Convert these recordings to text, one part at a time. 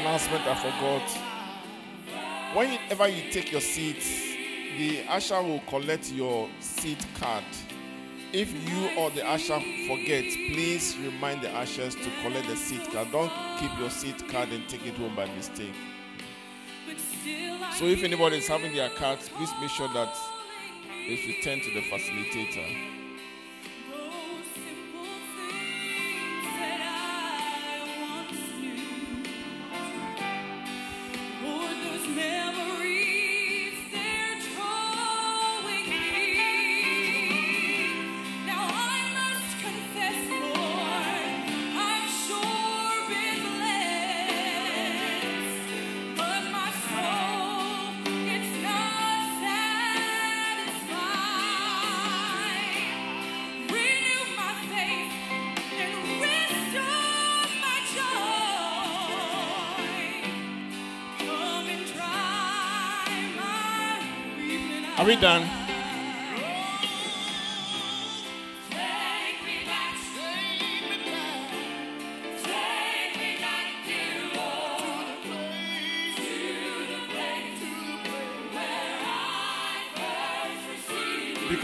Announcement I forgot. Whenever you take your seat, the usher will collect your seat card. If you or the usher forget, please remind the ushers to collect the seat card. Don't keep your seat card and take it home by mistake. So if anybody is having their cards, please make sure that they should turn to the facilitator.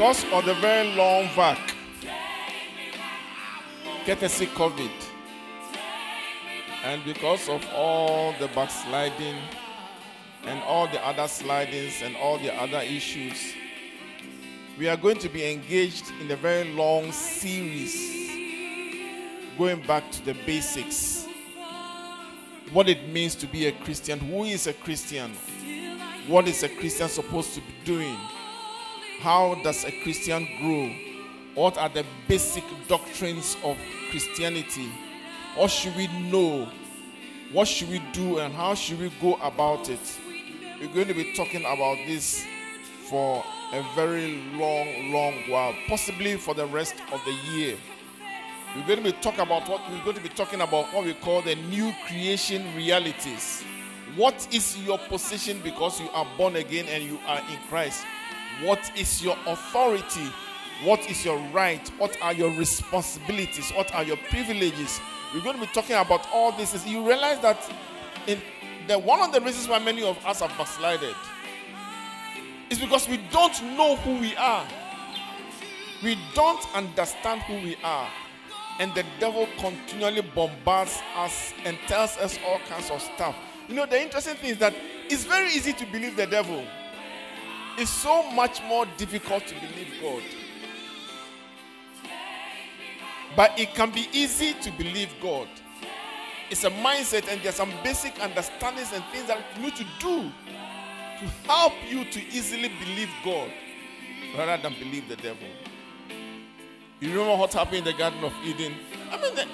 Because of the very long vac, get a sick COVID, and because of all the backsliding and all the other slidings and all the other issues, we are going to be engaged in a very long series going back to the basics. What it means to be a Christian. Who is a Christian? What is a Christian supposed to be doing? How does a Christian grow? What are the basic doctrines of Christianity? What should we know? What should we do and how should we go about it? We're going to be talking about this for a very long, long while, possibly for the rest of the year. We're going to be talking about what we're going to be talking about what we call the new creation realities. What is your position because you are born again and you are in Christ? What is your authority? What is your right? What are your responsibilities? What are your privileges? We're going to be talking about all this. You realize that in that one of the reasons why many of us have backslided is because we don't know who we are. We don't understand who we are. And the devil continually bombards us and tells us all kinds of stuff. You know, the interesting thing is that it's very easy to believe the devil. It's so much more difficult to believe God. But it can be easy to believe God. It's a mindset, and there's some basic understandings and things that you need to do to help you to easily believe God rather than believe the devil. You remember what happened in the Garden of Eden? I mean, the,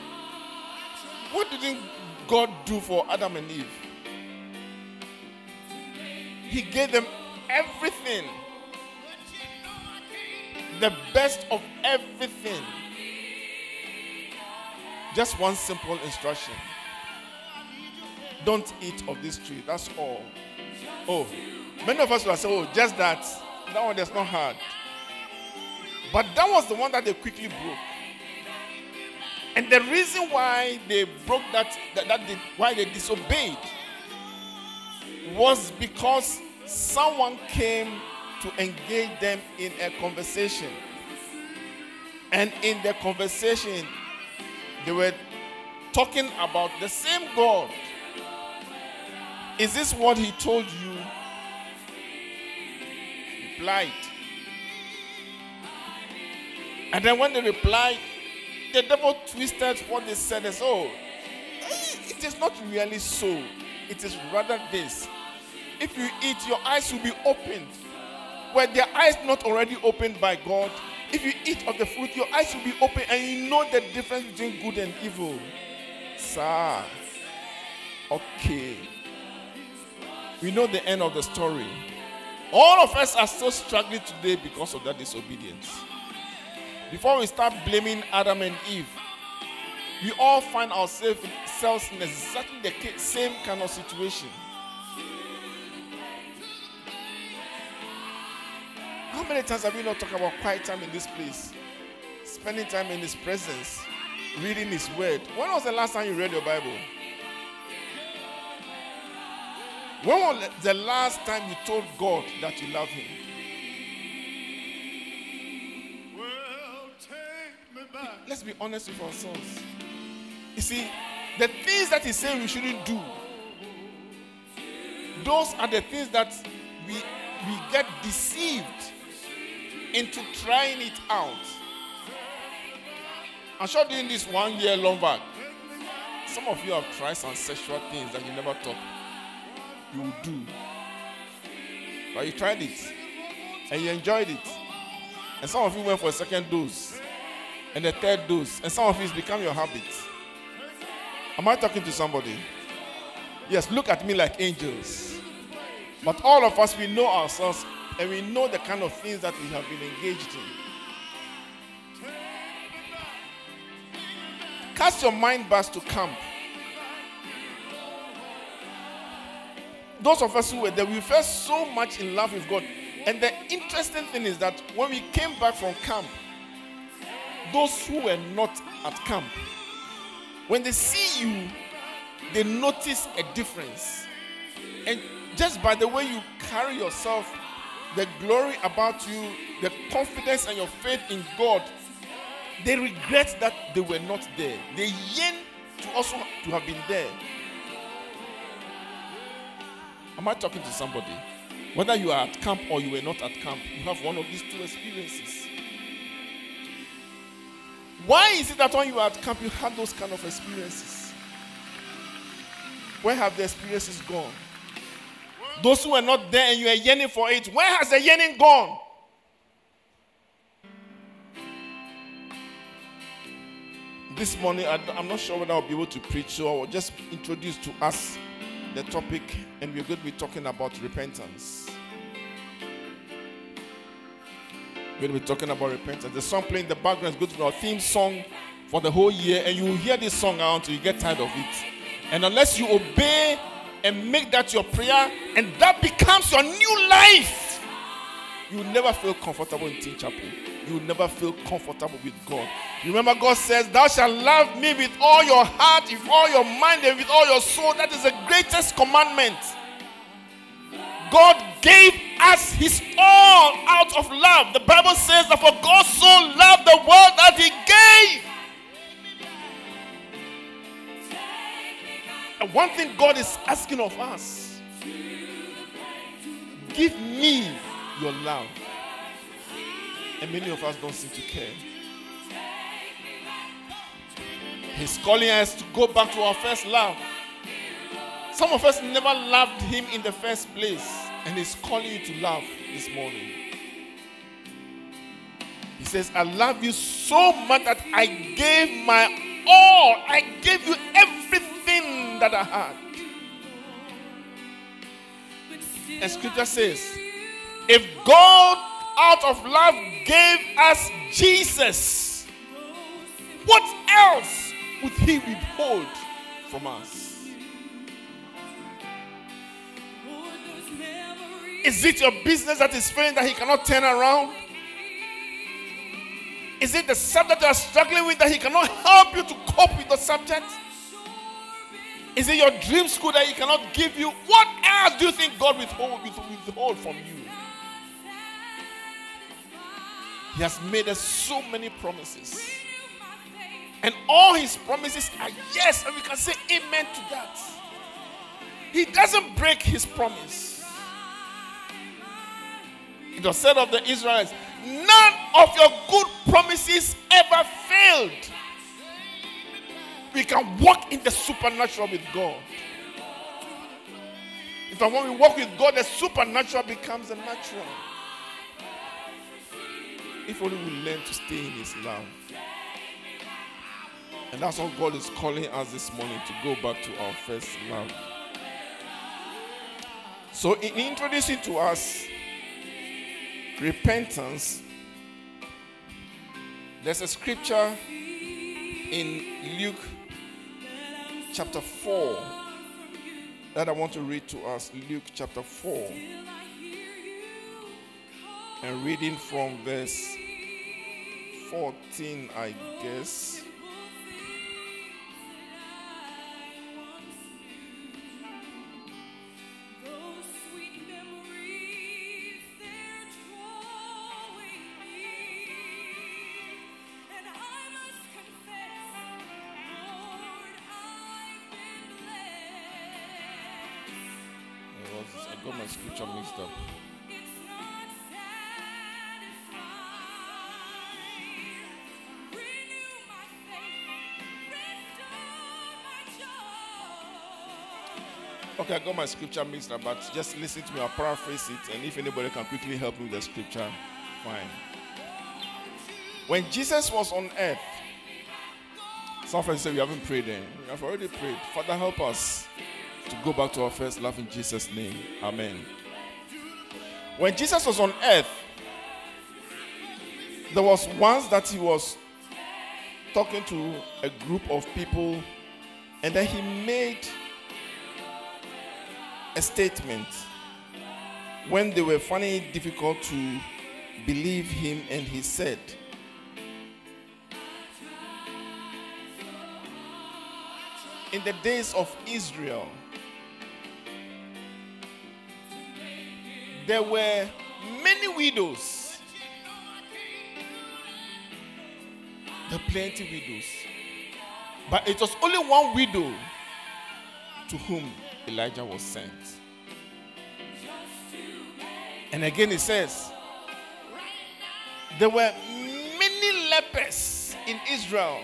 what didn't God do for Adam and Eve? He gave them everything, the best of everything. Just one simple instruction don't eat of this tree. That's all. Oh, many of us will say, oh, just that. That one that's not hard. But that was the one that they quickly broke. And the reason why they broke that, that, that they, why they disobeyed, was because someone came to engage them in a conversation. And in the conversation, they were talking about the same God is this what he told you? Replied. And then when they replied, the devil twisted what they said as, oh, it is not really so. It is rather this. If you eat, your eyes will be opened. Were their eyes not already opened by God? If you eat of the fruit, your eyes will be open and you know the difference between good and evil. Sir. Okay we know the end of the story. All of us are still struggling today because of that disobedience. Before we start blaming Adam and Eve, we all find ourselves in exactly the same kind of situation. How many times have we not talked about quiet time in this place? Spending time in His presence, reading His Word. When was the last time you read your Bible? When was the last time you told God that you love Him? Let's be honest with ourselves. You see, the things that He's saying we shouldn't do, those are the things that we, we get deceived into trying it out. I'm sure during this one year long back, some of you have tried some sexual things that you never thought you would do. But you tried it and you enjoyed it. And some of you went for a second dose and a third dose. And some of you it's become your habit. Am I talking to somebody? Yes, look at me like angels. But all of us, we know ourselves and we know the kind of things that we have been engaged in. Cast your mind back to camp. Those of us who were there, we felt so much in love with God. And the interesting thing is that when we came back from camp, those who were not at camp, when they see you, they notice a difference. And just by the way you carry yourself, the glory about you, the confidence and your faith in God, they regret that they were not there. They yearn to also to have been there. Am I talking to somebody? Whether you are at camp or you were not at camp, you have one of these two experiences. Why is it that when you are at camp, you had those kind of experiences? Where have the experiences gone? Those who are not there and you are yearning for it, where has the yearning gone? This morning, I, am not sure whether I'll be able to preach, so I will just introduce to us the topic, and we're going to be talking about repentance. We're going to be talking about repentance. The song playing in the background is going to be our theme song for the whole year, and you will hear this song until you get tired of it. And unless you obey and make that your prayer, and that becomes your new life, you never feel comfortable in Teen Chapel. You never feel comfortable with God. Remember, God says, Thou shalt love me with all your heart, with all your mind, and with all your soul. That is the greatest commandment. God gave us his all out of love. The Bible says that for God so loved the world that he gave. And one thing God is asking of us give me your love. And many of us don't seem to care. He's calling us to go back to our first love. Some of us never loved Him in the first place, and He's calling you to love this morning. He says, I love you so much that I gave my all. I gave you everything that I had. And scripture says, if God out of love gave us Jesus, what else would he withhold from us? Is it your business that is failing that he cannot turn around? Is it the subject you are struggling with that he cannot help you to cope with the subject? Is it your dream school that he cannot give you? What else do you think God withhold, withhold from you? He has made us so many promises. And all his promises are yes, and we can say amen to that. He doesn't break his promise. It was said of the Israelites, none of your good promises ever failed. We can walk in the supernatural with God. In fact, when we walk with God, the supernatural becomes the natural. If only we learn to stay in His love. And that's what God is calling us this morning to go back to our first love. So, in introducing to us repentance, there's a scripture in Luke chapter 4 that I want to read to us. Luke chapter 4 and reading from verse 14, I guess. Mixed up. Okay, I got my scripture mixed up, but just listen to me. I'll paraphrase it, and if anybody can quickly help me with the scripture, fine. When Jesus was on earth, some friends say we haven't prayed then. We have already prayed. Father, help us go back to our first love in Jesus' name. Amen. When Jesus was on earth, there was once that he was talking to a group of people, and then he made a statement when they were finding it difficult to believe him, and he said, In the days of Israel, there were many widows. There were plenty widows. But it was only one widow to whom Elijah was sent. And again, it says, there were many lepers in Israel,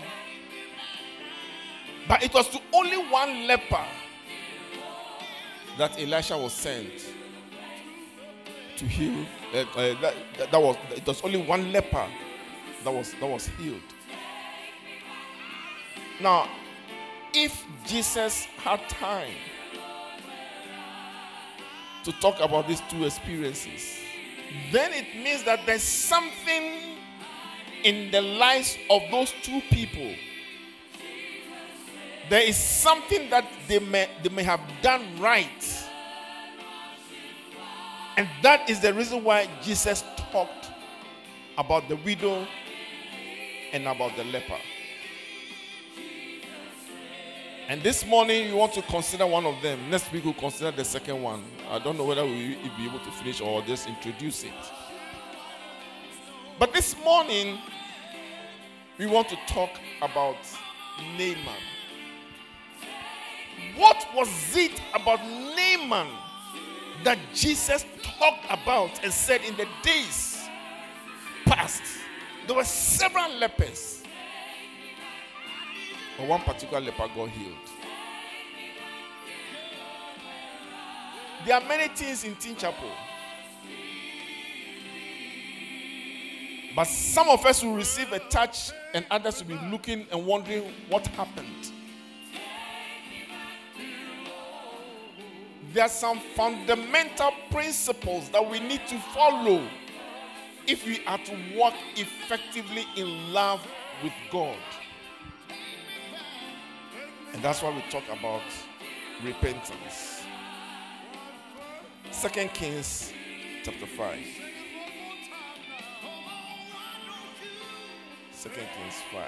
but it was to only one leper that Elisha was sent to heal. Uh, uh, that, that was it was only one leper that was that was healed. Now, if Jesus had time to talk about these two experiences, then it means that there's something in the lives of those two people. There is something that they may, they may have done right. And that is the reason why Jesus talked about the widow and about the leper. And this morning, you want to consider one of them. Next week, we'll consider the second one. I don't know whether we'll be able to finish or just introduce it. But this morning, we want to talk about Naaman. What was it about Naaman that Jesus talked about and said in the days past? There were several lepers. But one particular leper got healed. There are many things in Teen Chapel. But some of us will receive a touch, and others will be looking and wondering what happened. There are some fundamental principles that we need to follow if we are to walk effectively in love with God. And that's why we talk about repentance. Second Kings chapter 5. Second Kings 5.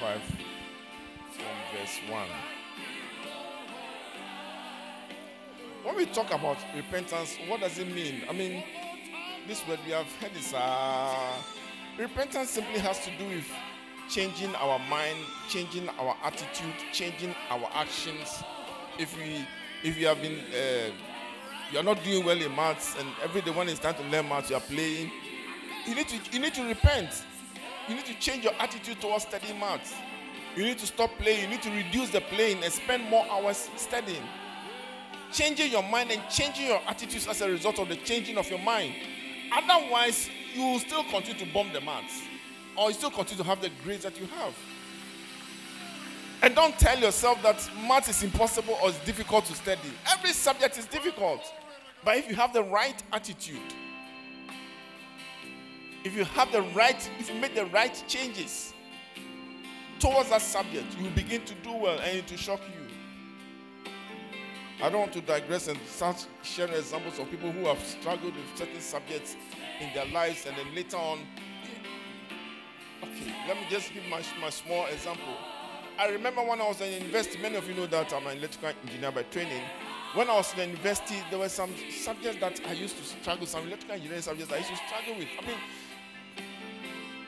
5 from verse 1. When we talk about repentance, what does it mean? I mean, this word we have heard is uh, repentance simply has to do with changing our mind, changing our attitude, changing our actions. If we if you have been uh, you are not doing well in maths and every day when it's time to learn maths you are playing, you need to you need to repent. You need to change your attitude towards studying maths. You need to stop playing. You need to reduce the playing and spend more hours studying. Changing your mind and changing your attitudes as a result of the changing of your mind. Otherwise, you will still continue to bomb the maths, or you still continue to have the grades that you have. And don't tell yourself that maths is impossible or it's difficult to study. Every subject is difficult. But if you have the right attitude, if you have the right, if you make the right changes towards that subject, you begin to do well and it will shock you. I don't want to digress and start sharing examples of people who have struggled with certain subjects in their lives and then later on. Okay, let me just give my, my small example. I remember when I was in university, many of you know that I'm an electrical engineer by training. when I was in the university, there were some subjects that I used to struggle, some electrical engineering subjects I used to struggle with. I mean,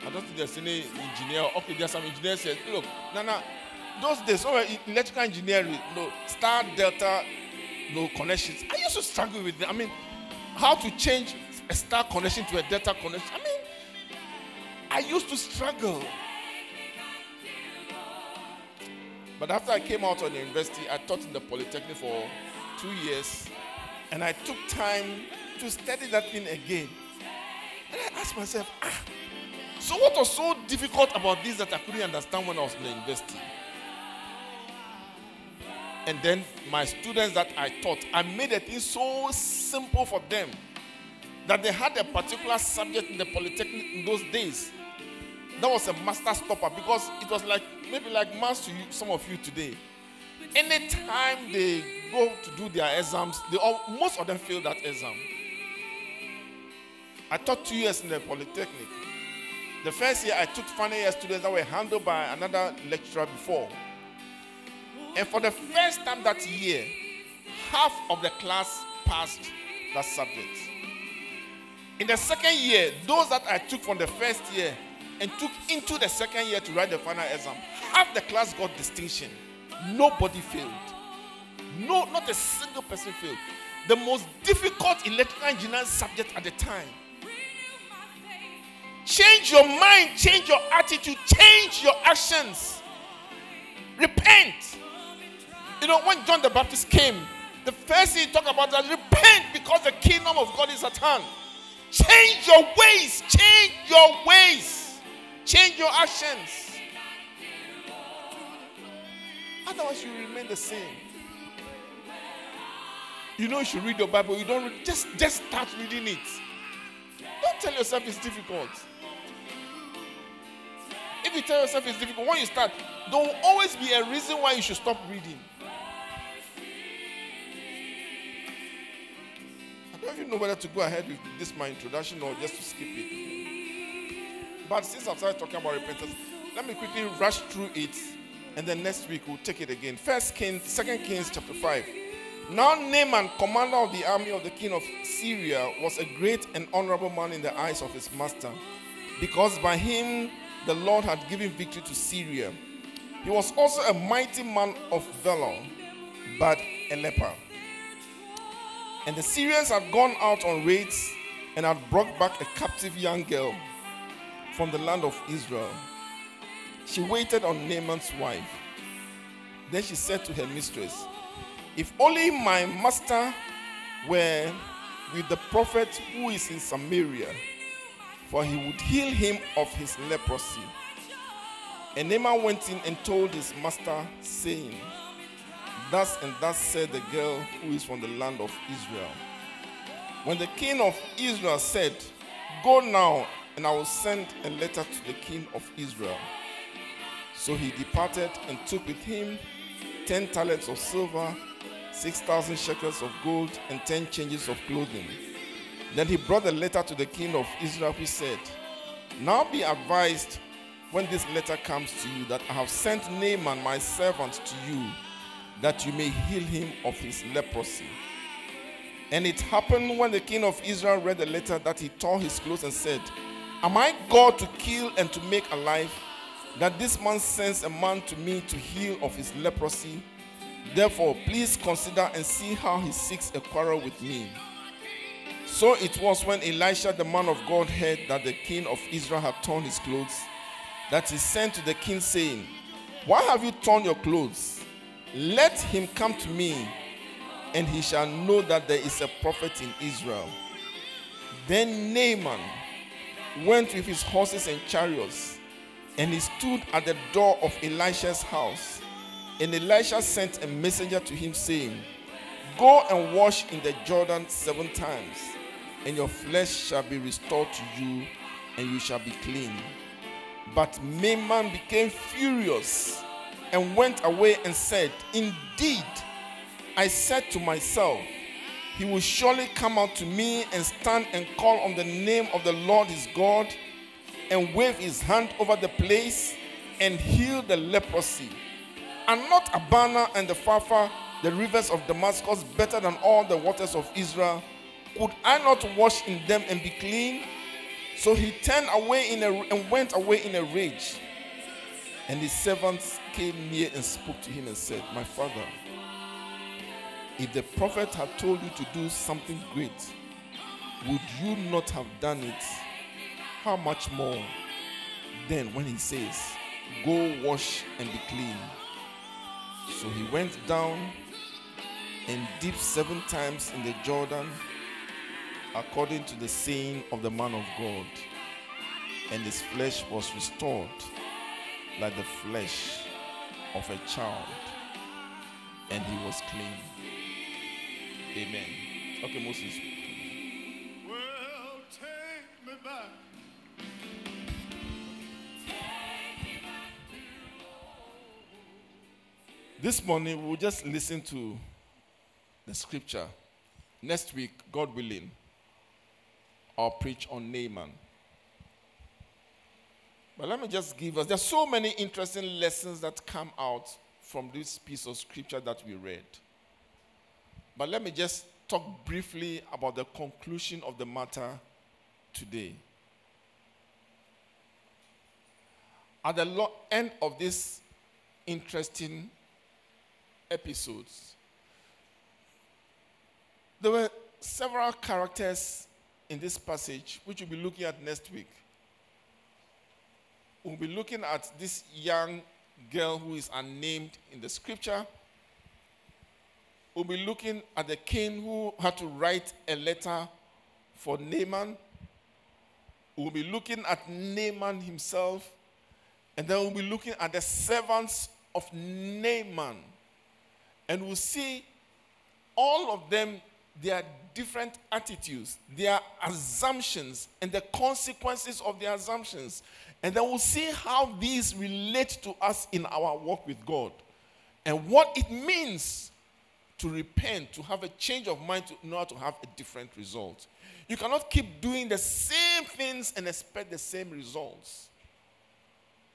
I don't think there's any engineer. Okay, there's some engineers said, look, Nana, those days, oh, electrical engineering, no, star, delta, no connections. I used to struggle with them. I mean, how to change a star connection to a delta connection. I mean, I used to struggle. But after I came out of the university, I taught in the Polytechnic for two years. And I took time to study that thing again. And I asked myself, ah, so what was so difficult about this that I couldn't understand when I was in the university? And then my students that I taught, I made it so simple for them that they had a particular subject in the polytechnic in those days. That was a master stopper because it was like maybe like maths to you, some of you today. Anytime they go to do their exams, they all, most of them fail that exam. I taught two years in the polytechnic. The first year I took final year students that were handled by another lecturer before. And for the first time that year, half of the class passed that subject. In the second year, those that I took from the first year and took into the second year to write the final exam, half the class got distinction. Nobody failed. No, not a single person failed. The most difficult electrical engineering subject at the time. Change your mind, change your attitude, change your actions. Repent. You know, when John the Baptist came, the first thing he talked about was repent because the kingdom of God is at hand. Change your ways, change your ways, change your actions. Otherwise, you remain the same. You know you should read your Bible. You don't just just start reading it. Don't tell yourself it's difficult. You tell yourself it's difficult, when you start, there will always be a reason why you should stop reading. I don't even know whether to go ahead with this my introduction or just to skip it. But since I've started talking about repentance, let me quickly rush through it, and then next week we'll take it again. First Kings, Second Kings, chapter five. Now Naaman, commander of the army of the king of Syria, was a great and honorable man in the eyes of his master, because by him the Lord had given victory to Syria. He was also a mighty man of valor, but a leper. And the Syrians had gone out on raids and had brought back a captive young girl from the land of Israel. She waited on Naaman's wife. Then she said to her mistress, If only my master were with the prophet who is in Samaria for he would heal him of his leprosy. And Naaman went in and told his master, saying, Thus and thus said the girl who is from the land of Israel. When the king of Israel said, Go now, and I will send a letter to the king of Israel. So he departed and took with him ten talents of silver, six thousand shekels of gold, and ten changes of clothing. Then he brought the letter to the king of Israel, who said, Now be advised when this letter comes to you that I have sent Naaman, my servant, to you, that you may heal him of his leprosy. And it happened when the king of Israel read the letter that he tore his clothes and said, Am I God to kill and to make alive? That this man sends a man to me to heal of his leprosy. Therefore, please consider and see how he seeks a quarrel with me. So it was when Elisha, the man of God, heard that the king of Israel had torn his clothes, that he sent to the king, saying, Why have you torn your clothes? Let him come to me, and he shall know that there is a prophet in Israel. Then Naaman went with his horses and chariots, and he stood at the door of Elisha's house. And Elisha sent a messenger to him, saying, Go and wash in the Jordan seven times and your flesh shall be restored to you, and you shall be clean. But Naaman became furious and went away and said, Indeed, I said to myself, He will surely come out to me and stand and call on the name of the Lord his God, and wave his hand over the place and heal the leprosy. Are not Abana and the Pharpar the rivers of Damascus better than all the waters of Israel? Could I not wash in them and be clean? So he turned away in a, and went away in a rage. And his servants came near and spoke to him and said, My father, if the prophet had told you to do something great, would you not have done it? How much more then when he says, Go wash and be clean? So he went down and dipped seven times in the Jordan, according to the saying of the man of God, and his flesh was restored like the flesh of a child, and he was clean. Amen. Okay, Moses. Well, take me back. This morning, we'll just listen to the scripture. Next week, God willing, I'll preach on Naaman. But let me just give us, there's so many interesting lessons that come out from this piece of scripture that we read. But let me just talk briefly about the conclusion of the matter today. At the lo- end of this interesting episodes, there were several characters in this passage, which we'll be looking at next week. We'll be looking at this young girl who is unnamed in the scripture. We'll be looking at the king who had to write a letter for Naaman. We'll be looking at Naaman himself. And then we'll be looking at the servants of Naaman. And we'll see all of them their different attitudes, their assumptions, and the consequences of their assumptions. And then we'll see how these relate to us in our walk with God and what it means to repent, to have a change of mind, to know how to have a different result. You cannot keep doing the same things and expect the same results.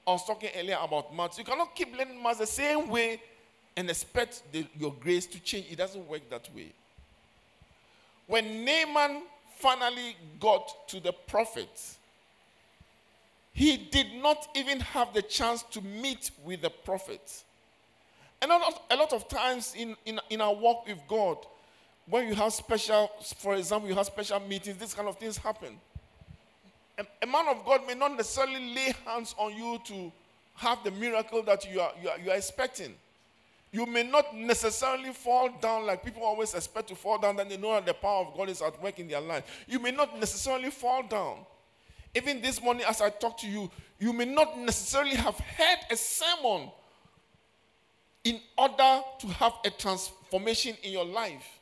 I was talking earlier about maths. You cannot keep learning maths the same way and expect the, your grace to change. It doesn't work that way. When Naaman finally got to the prophet, he did not even have the chance to meet with the prophet. And a lot, a lot of times in, in, in our walk with God, when you have special, for example, you have special meetings, these kind of things happen. A, a man of God may not necessarily lay hands on you to have the miracle that you are, you are, you are expecting. You may not necessarily fall down like people always expect to fall down, then they know that the power of God is at work in their life. You may not necessarily fall down. Even this morning, as I talk to you, you may not necessarily have heard a sermon in order to have a transformation in your life.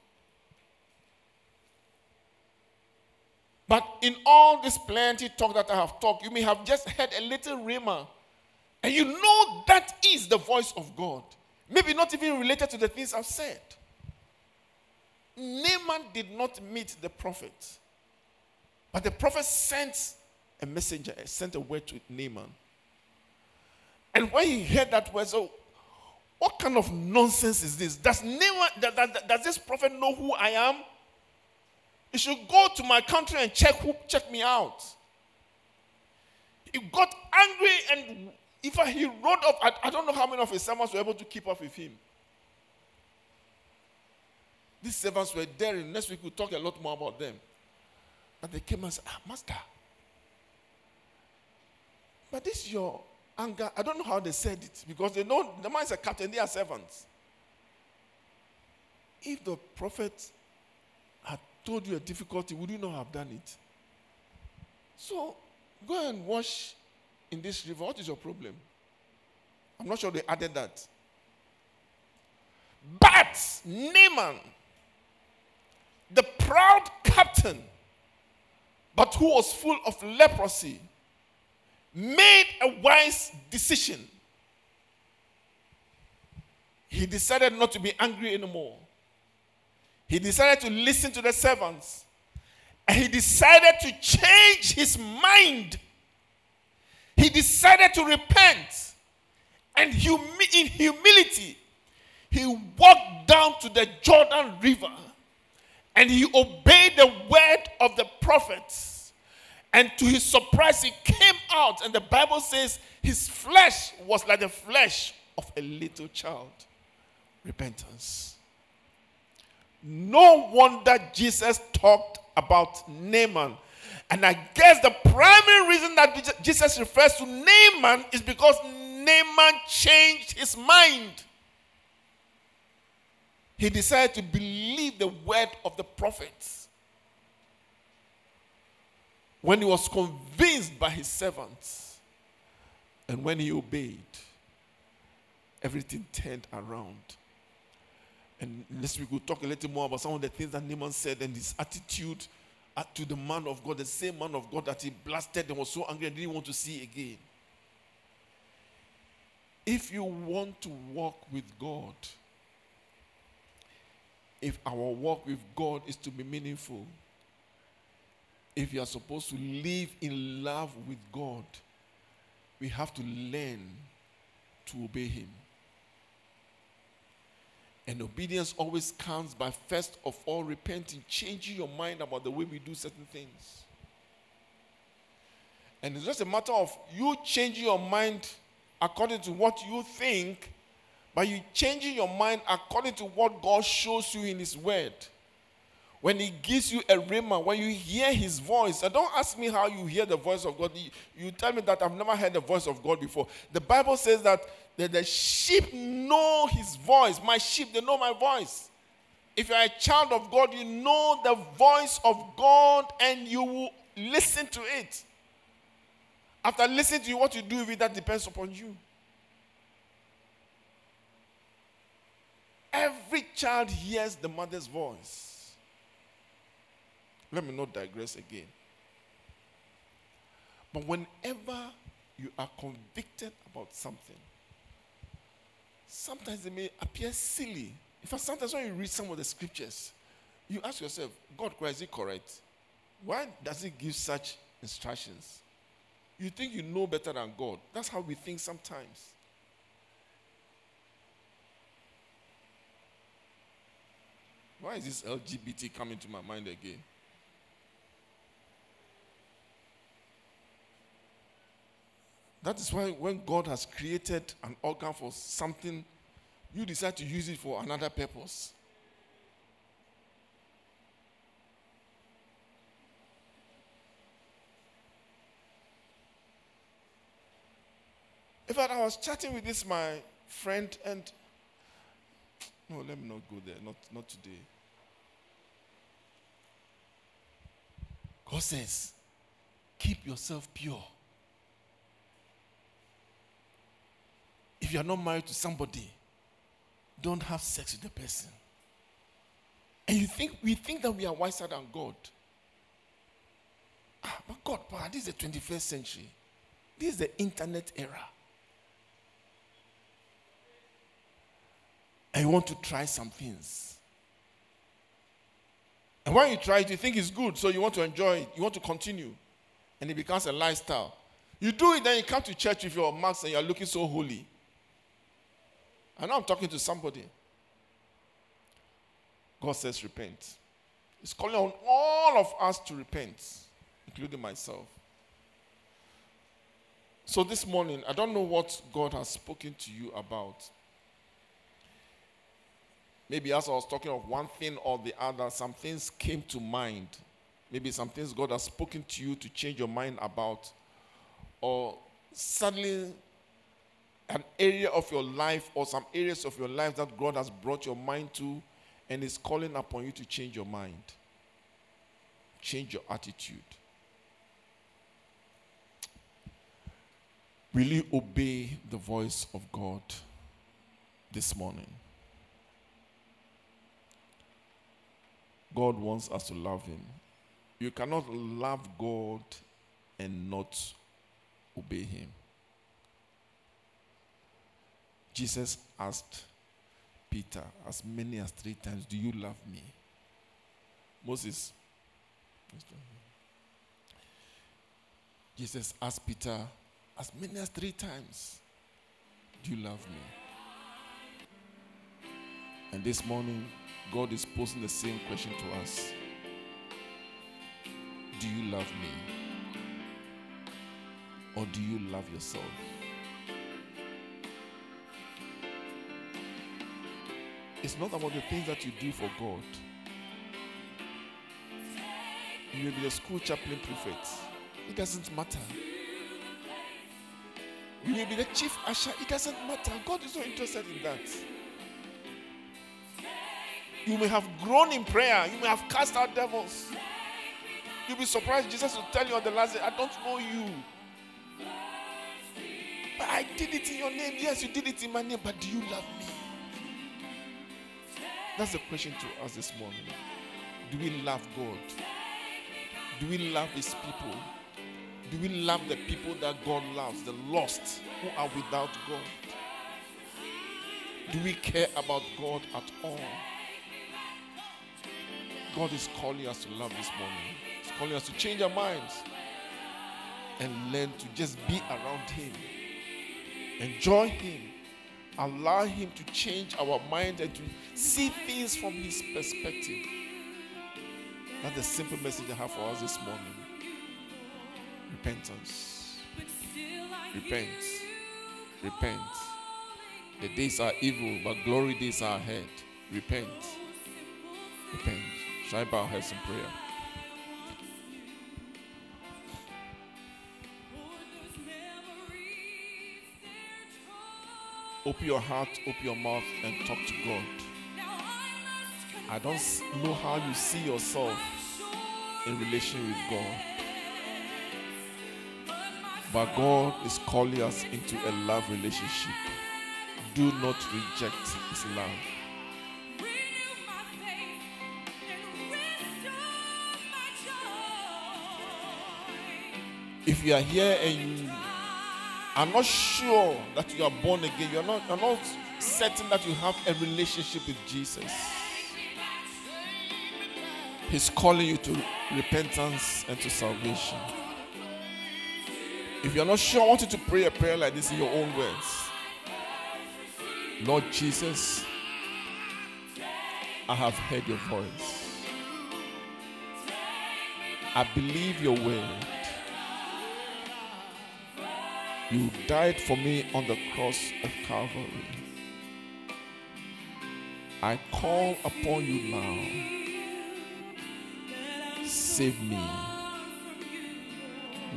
But in all this plenty talk that I have talked, you may have just heard a little rhema, and you know that is the voice of God. Maybe not even related to the things I've said. Naaman did not meet the prophet, but the prophet sent a messenger, sent a word to Naaman. And when he heard that word, so what kind of nonsense is this? Does Naaman, does, does, does this prophet know who I am? He should go to my country and check who check me out. He got angry and in fact, he wrote up, I, I don't know how many of his servants were able to keep up with him. These servants were daring. Next week we'll talk a lot more about them. And they came and said, Ah, Master. But this is your anger. I don't know how they said it because they know the man is a captain, they are servants. If the prophet had told you a difficulty, would you not have done it? So go and wash in this river. What is your problem? I'm not sure they added that. But Naaman, the proud captain, but who was full of leprosy, made a wise decision. He decided not to be angry anymore. He decided to listen to the servants. And he decided to change his mind he decided to repent and humi- in humility, he walked down to the Jordan River and he obeyed the word of the prophets. And to his surprise, he came out, and the Bible says his flesh was like the flesh of a little child. Repentance. No wonder Jesus talked about Naaman. And I guess the primary reason that Jesus refers to Naaman is because Naaman changed his mind. He decided to believe the word of the prophets. When he was convinced by his servants, and when he obeyed, everything turned around. And next week we'll talk a little more about some of the things that Naaman said and his attitude Uh, to the man of God, the same man of God that he blasted and was so angry and didn't want to see again. If you want to walk with God, if our walk with God is to be meaningful, if you are supposed to live in love with God, we have to learn to obey Him. And obedience always comes by first of all repenting, changing your mind about the way we do certain things. And it's just a matter of you changing your mind according to what you think, but you changing your mind according to what God shows you in His Word. When He gives you a rhema, when you hear His voice, and don't ask me how you hear the voice of God. You tell me that I've never heard the voice of God before. The Bible says that the sheep know his voice. My sheep, they know my voice. If you're a child of God, you know the voice of God and you will listen to it. After listening to you, what you do with it, that depends upon you. Every child hears the mother's voice. Let me not digress again. But whenever you are convicted about something, sometimes it may appear silly. In fact, sometimes when you read some of the scriptures, you ask yourself, God, why is it correct? Why does He give such instructions? You think you know better than God. That's how we think sometimes. Why is this LGBT coming to my mind again? That is why when God has created an organ for something, you decide to use it for another purpose. In fact, I was chatting with this my friend, and no, let me not go there. Not not today. God says, keep yourself pure. If you are not married to somebody, don't have sex with the person. And you think we think that we are wiser than God. Ah, but God, but this is the 21st century. This is the internet era. You want to try some things. And when you try it, you think it's good, so you want to enjoy it, you want to continue. And it becomes a lifestyle. You do it, then you come to church with your mask and you're looking so holy. I know I'm talking to somebody. God says, repent. He's calling on all of us to repent, including myself. So this morning, I don't know what God has spoken to you about. Maybe as I was talking of one thing or the other, some things came to mind. Maybe some things God has spoken to you to change your mind about. Or suddenly an area of your life or some areas of your life that God has brought your mind to and is calling upon you to change your mind, change your attitude. Will you obey the voice of God this morning? God wants us to love Him. You cannot love God and not obey Him. Jesus asked Peter as many as three times, Do you love me? Moses. Jesus asked Peter as many as three times, Do you love me? And this morning, God is posing the same question to us Do you love me? Or do you love yourself? It's not about the things that you do for God. You may be the school chaplain prefect. It doesn't matter. You may be the chief usher. It doesn't matter. God is not interested in that. You may have grown in prayer. You may have cast out devils. You'll be surprised. Jesus will tell you on the last day, I don't know you. But I did it in your name. Yes, you did it in my name. But do you love me? That's the question to us this morning. Do we love God? Do we love His people? Do we love the people that God loves, the lost who are without God? Do we care about God at all? God is calling us to love this morning. He's calling us to change our minds and learn to just be around Him. Enjoy Him. Allow Him to change our mind and to see things from His perspective. That's the simple message I have for us this morning. Repentance. Repent. Repent. The days are evil, but glory days are ahead. Repent. Repent. Shall I bow heads in prayer? Open your heart, open your mouth, and talk to God. I don't know how you see yourself in relation with God. But God is calling us into a love relationship. Do not reject His love. If you are here and you are not sure that you are born again, you are not, you are not certain that you have a relationship with Jesus. He's calling you to repentance and to salvation. If you're not sure, I want you to pray a prayer like this in your own words. Lord Jesus, I have heard your voice. I believe your word. You died for me on the cross of Calvary. I call upon you now save me.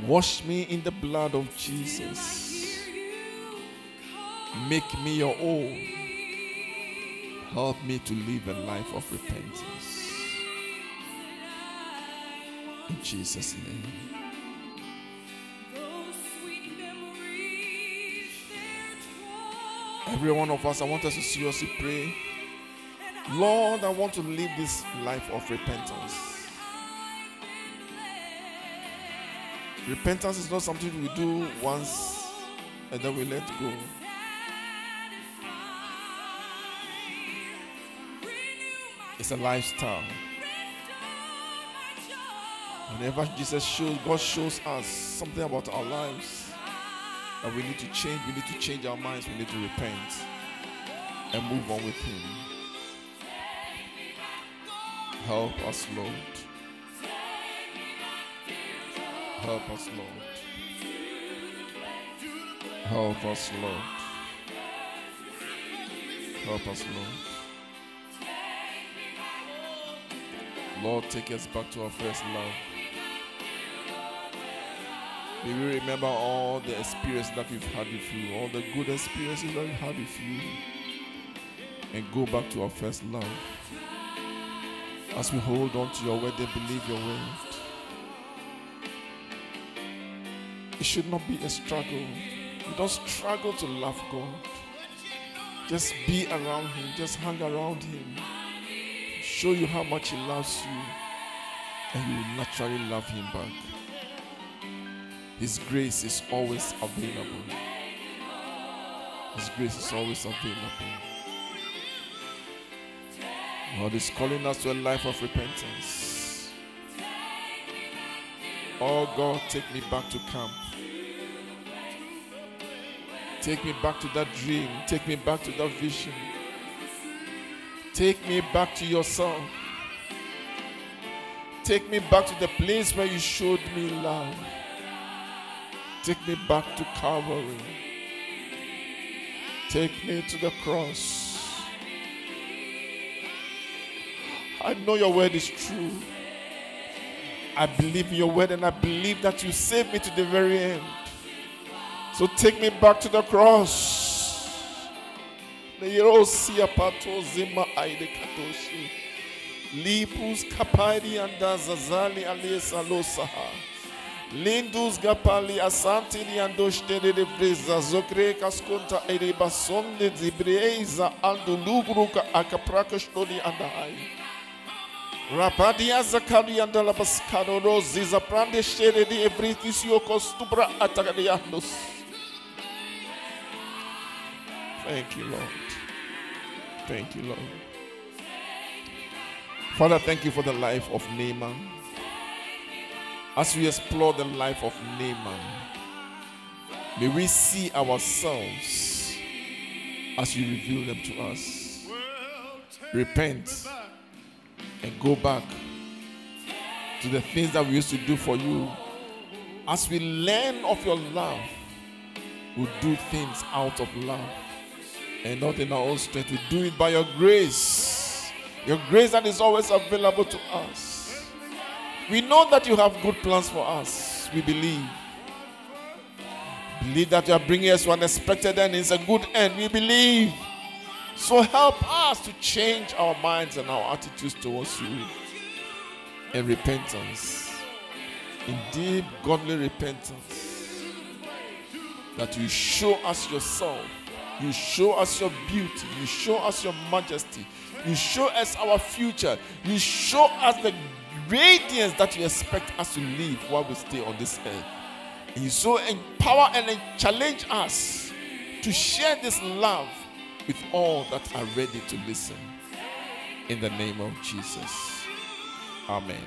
Wash me in the blood of Jesus. Make me your own. Help me to live a life of repentance. In Jesus' name. Every one of us, I want us to seriously pray. Lord, I want to live this life of repentance. Repentance is not something we do once and then we let go. It's a lifestyle. Whenever Jesus shows, God shows us something about our lives that we need to change, we need to change our minds, we need to repent and move on with Him. Help us, Lord. Help us, Lord. Help us, Lord. Help us, Lord. Lord, take us back to our first love. May we remember all the experiences that we've had with you, all the good experiences that we had with you, and go back to our first love. As we hold on to your word and believe your word. It should not be a struggle. You don't struggle to love God. Just be around Him, just hang around Him. Show you how much He loves you, and you will naturally love Him back. His grace is always available. His grace is always available. God is calling us to a life of repentance. Oh God, take me back to camp. Take me back to that dream. Take me back to that vision. Take me back to yourself. Take me back to the place where you showed me love. Take me back to Calvary. Take me to the cross. I know your word is true. I believe in your word and I believe that you saved me to the very end. So take me back to the cross. Lindus gapali asantini andoshtere de breza zokre kaskonta ereba sonde zibreza ando lugruka shtoni andahai. Rapadia zakari anda la pascano rosi zaprande shere di ebritisio costubra atagadiandos. Thank you, Lord. Thank you, Lord. Father, thank you for the life of Naaman. As we explore the life of Naaman, may we see ourselves as you reveal them to us. Repent and go back to the things that we used to do for you. As we learn of your love, we'll do things out of love and not in our own strength. We do it by your grace your grace that is always available to us. We know that you have good plans for us. We believe. Believe that you are bringing us to an expected end. It's a good end. We believe. So help us to change our minds and our attitudes towards you in repentance, in deep godly repentance. That you show us yourself, you show us your beauty, you show us your majesty, you show us our future. You show us the radiance that you expect us to live while we stay on this earth. And you so empower and challenge us to share this love with all that are ready to listen. In the name of Jesus. Amen.